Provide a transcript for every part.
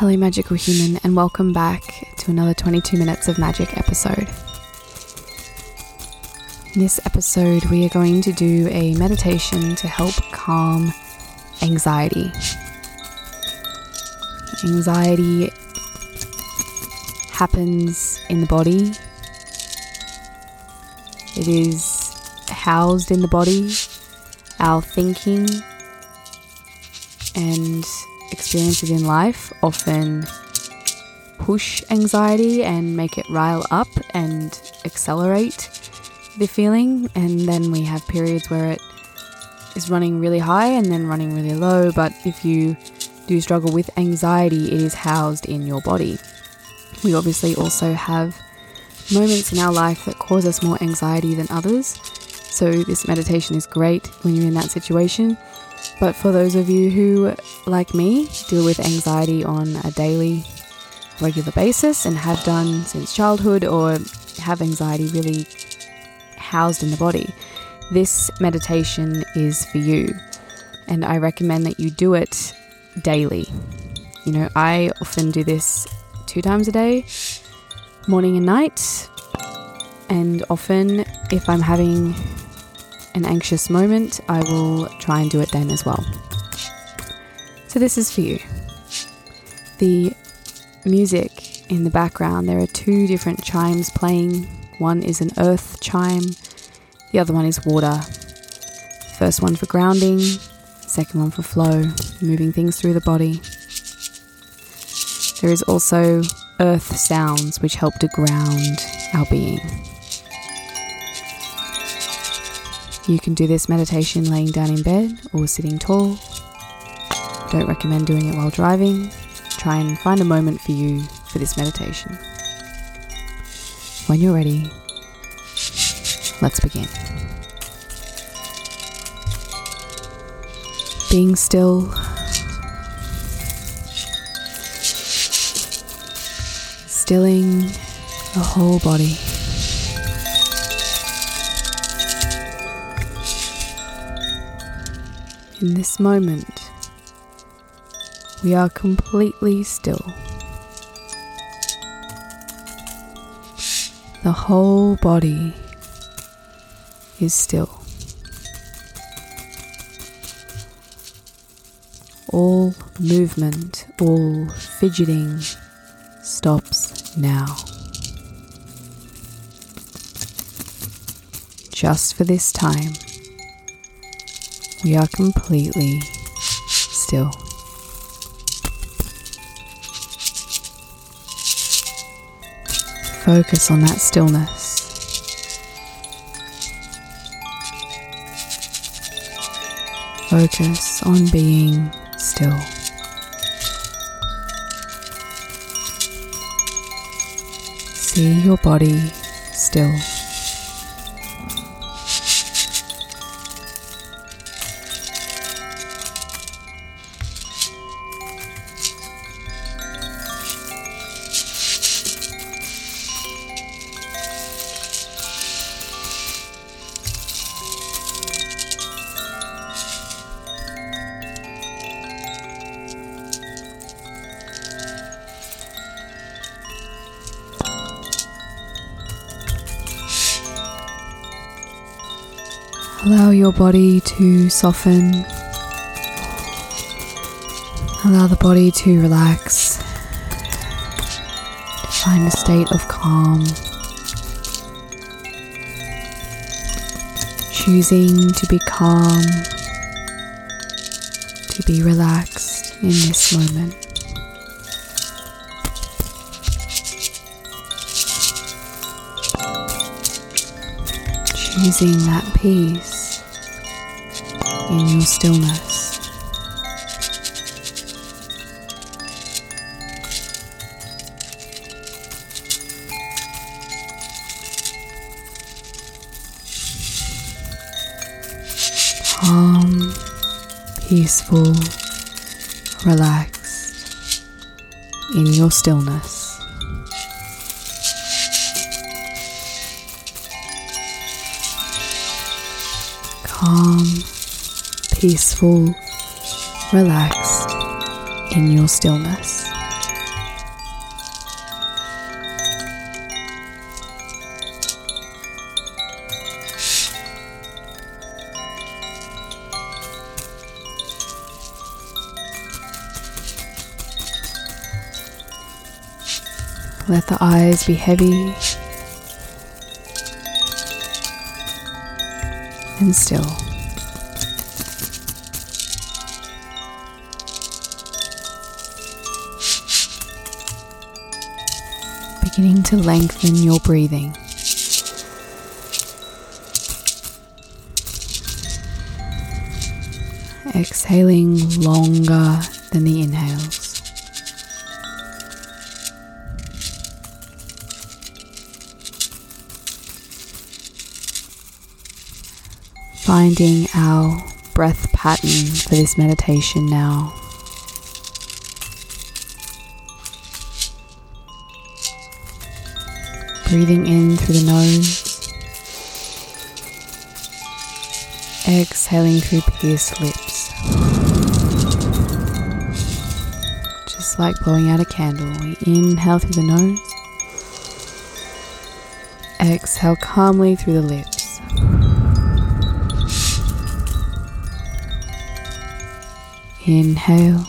Hello, magical human, and welcome back to another 22 minutes of magic episode. In this episode, we are going to do a meditation to help calm anxiety. Anxiety happens in the body, it is housed in the body, our thinking and experiences in life often push anxiety and make it rile up and accelerate the feeling. And then we have periods where it is running really high and then running really low. But if you do struggle with anxiety, it is housed in your body. We obviously also have moments in our life that cause us more anxiety than others. So, this meditation is great when you're in that situation. But for those of you who, like me, deal with anxiety on a daily, regular basis and have done since childhood or have anxiety really housed in the body, this meditation is for you. And I recommend that you do it daily. You know, I often do this two times a day, morning and night. And often, if I'm having an anxious moment, I will try and do it then as well. So, this is for you. The music in the background, there are two different chimes playing. One is an earth chime, the other one is water. First one for grounding, second one for flow, moving things through the body. There is also earth sounds which help to ground our being. You can do this meditation laying down in bed or sitting tall. Don't recommend doing it while driving. Try and find a moment for you for this meditation. When you're ready, let's begin. Being still, stilling the whole body. In this moment, we are completely still. The whole body is still. All movement, all fidgeting stops now. Just for this time we are completely still. Focus on that stillness. Focus on being still. See your body still. Allow your body to soften. Allow the body to relax. To find a state of calm. Choosing to be calm. To be relaxed in this moment. choosing that peace in your stillness. Calm, peaceful, relaxed in your stillness. calm, peaceful, relaxed in your stillness. Let the eyes be heavy and still. Beginning to lengthen your breathing. Exhaling longer than the inhales. Finding our breath pattern for this meditation now. Breathing in through the nose, exhaling through pierced lips. Just like blowing out a candle, we inhale through the nose, exhale calmly through the lips. Inhale.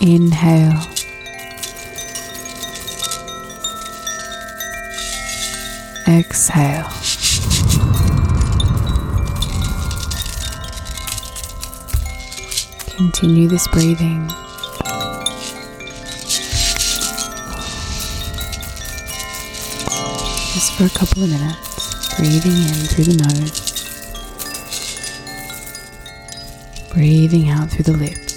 Inhale. Exhale. Continue this breathing. Just for a couple of minutes, breathing in through the nose, breathing out through the lips.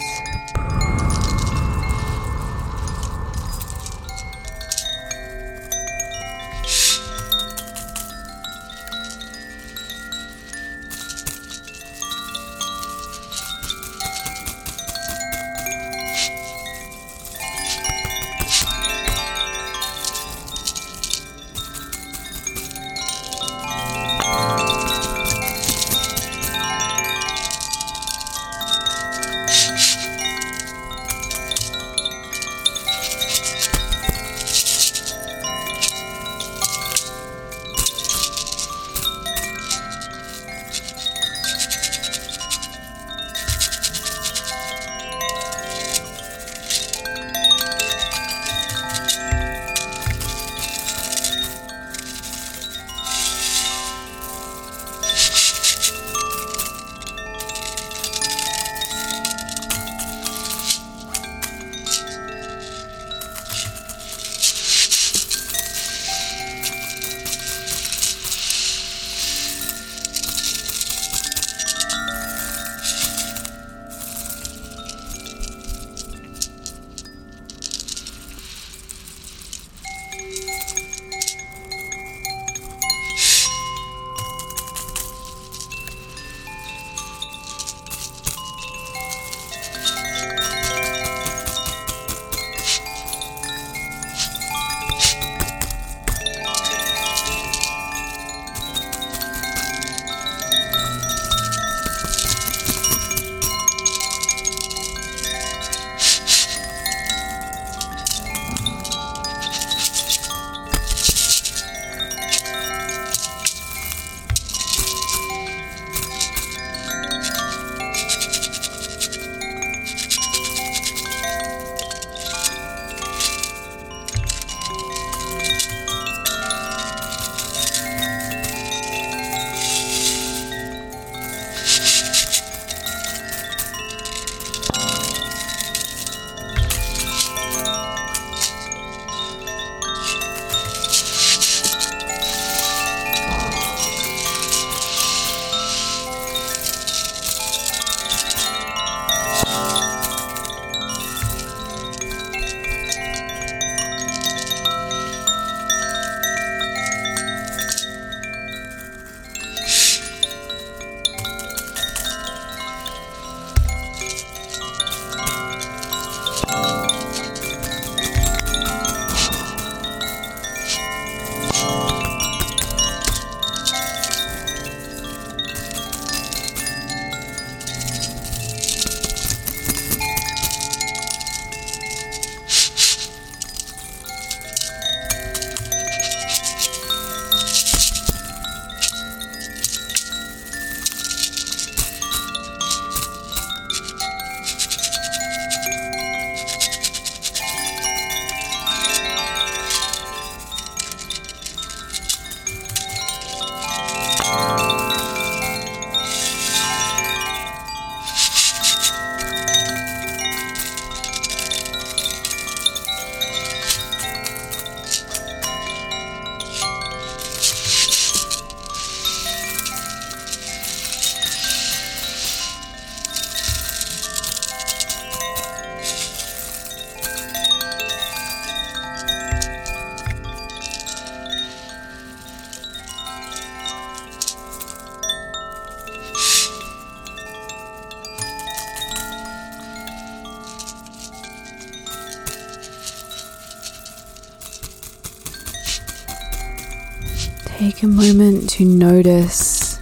Take a moment to notice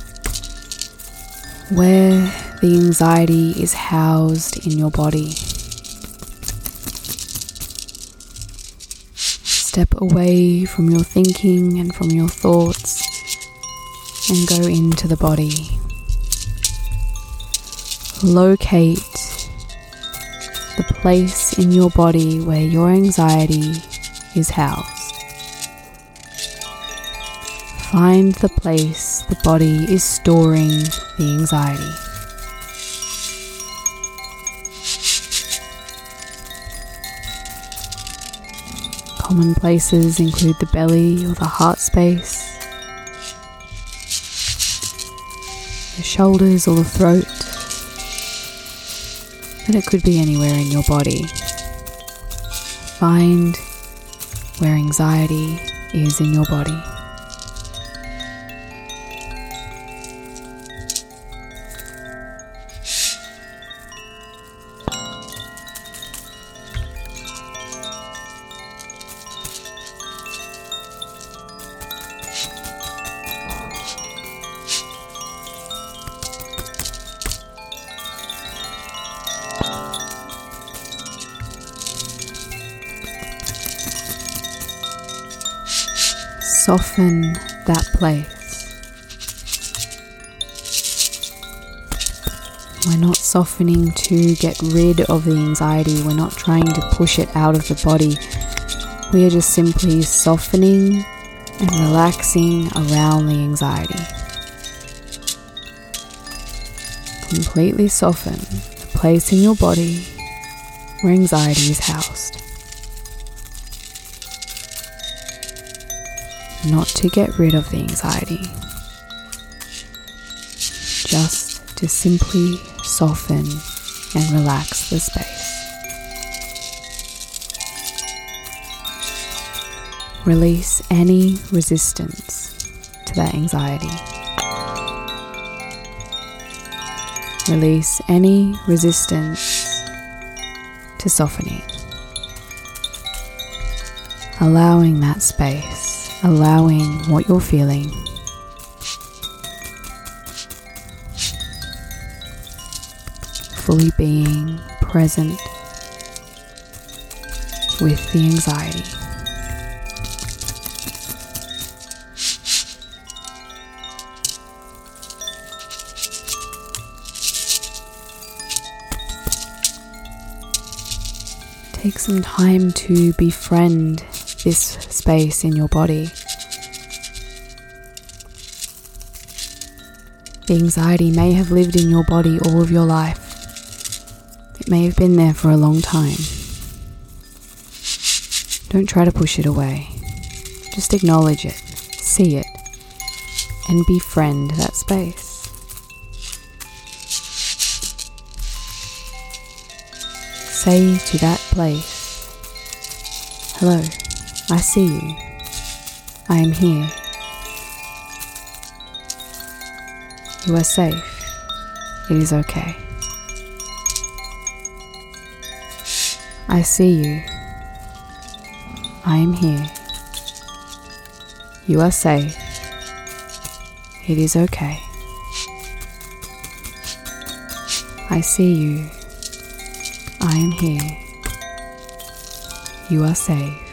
where the anxiety is housed in your body. Step away from your thinking and from your thoughts and go into the body. Locate the place in your body where your anxiety is housed. Find the place the body is storing the anxiety. Common places include the belly or the heart space, the shoulders or the throat, but it could be anywhere in your body. Find where anxiety is in your body. Soften that place. We're not softening to get rid of the anxiety, we're not trying to push it out of the body. We are just simply softening and relaxing around the anxiety. Completely soften the place in your body where anxiety is housed. Not to get rid of the anxiety, just to simply soften and relax the space. Release any resistance to that anxiety. Release any resistance to softening. Allowing that space allowing what you're feeling. Fully being present with the anxiety. Take some time to befriend this space in your body. The anxiety may have lived in your body all of your life. It may have been there for a long time. Don't try to push it away. Just acknowledge it, see it, and befriend that space. Say to that place, Hello. I see you. I am here. You are safe. It is okay. I see you. I am here. You are safe. It is okay. I see you. I am here. You are safe.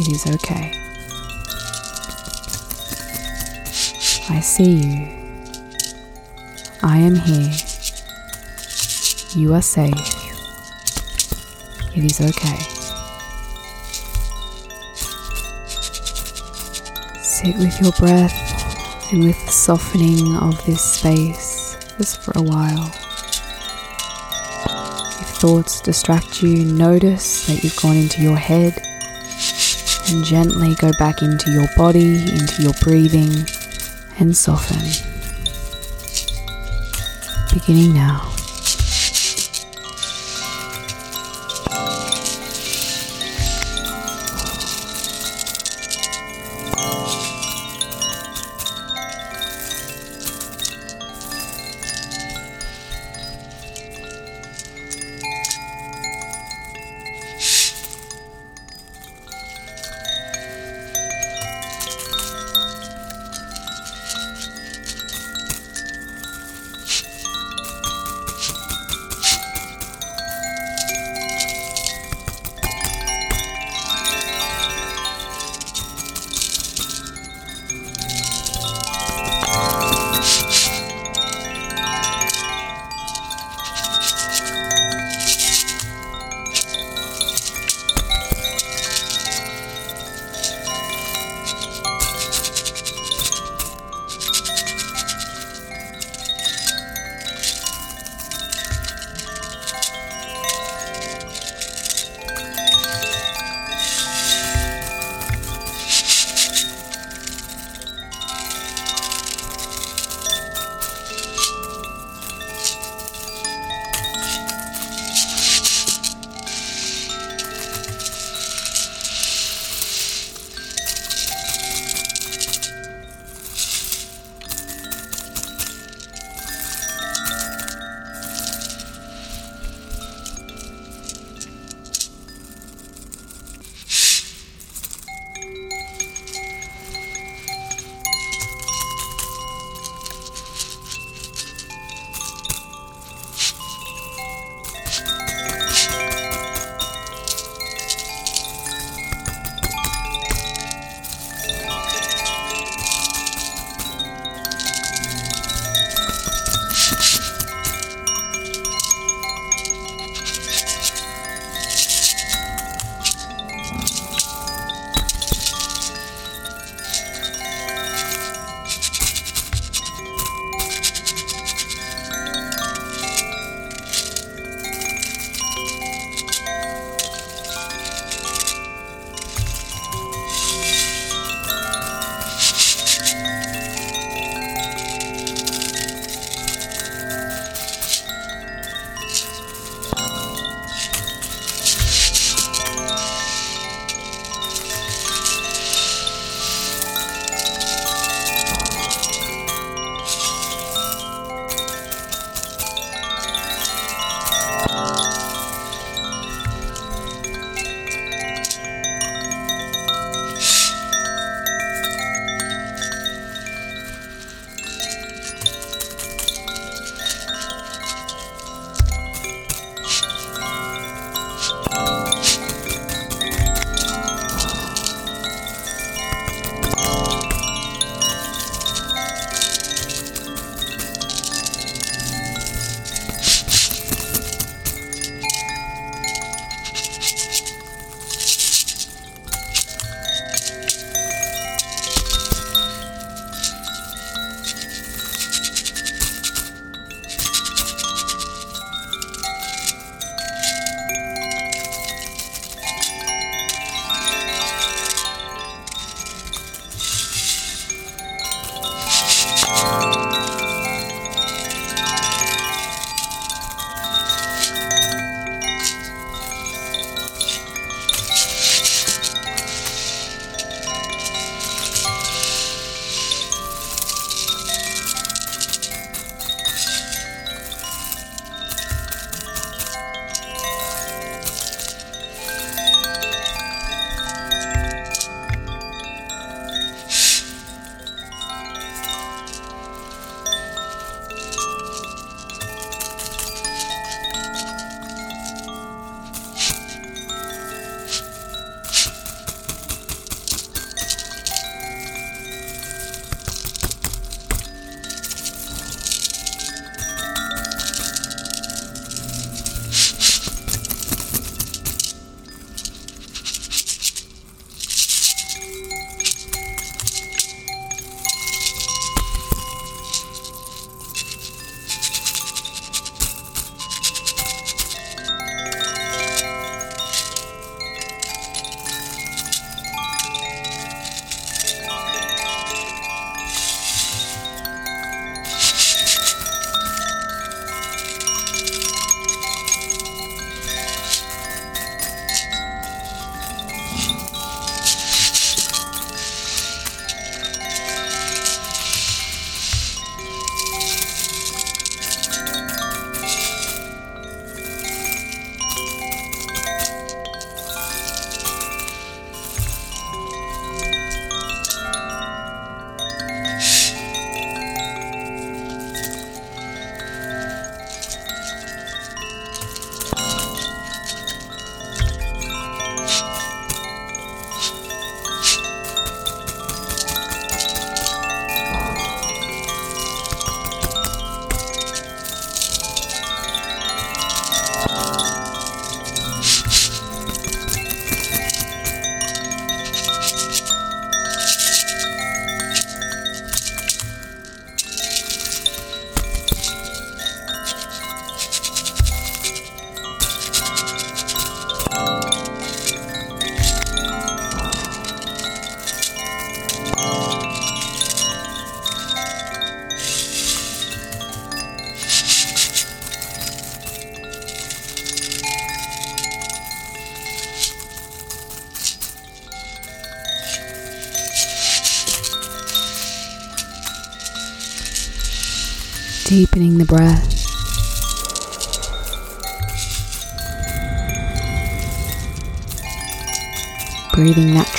It is okay. I see you. I am here. You are safe. It is okay. Sit with your breath and with the softening of this space just for a while. If thoughts distract you, notice that you've gone into your head and gently go back into your body, into your breathing, and soften. Beginning now.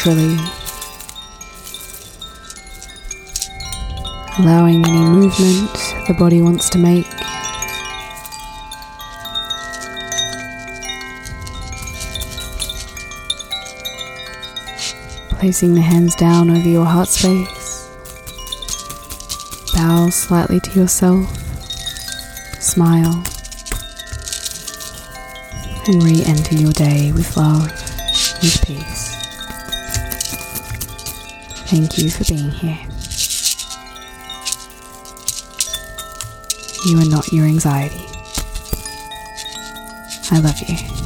Naturally. Allowing any movement the body wants to make. Placing the hands down over your heart space. Bow slightly to yourself. Smile. And re enter your day with love, with peace. Thank you for being here. You are not your anxiety. I love you.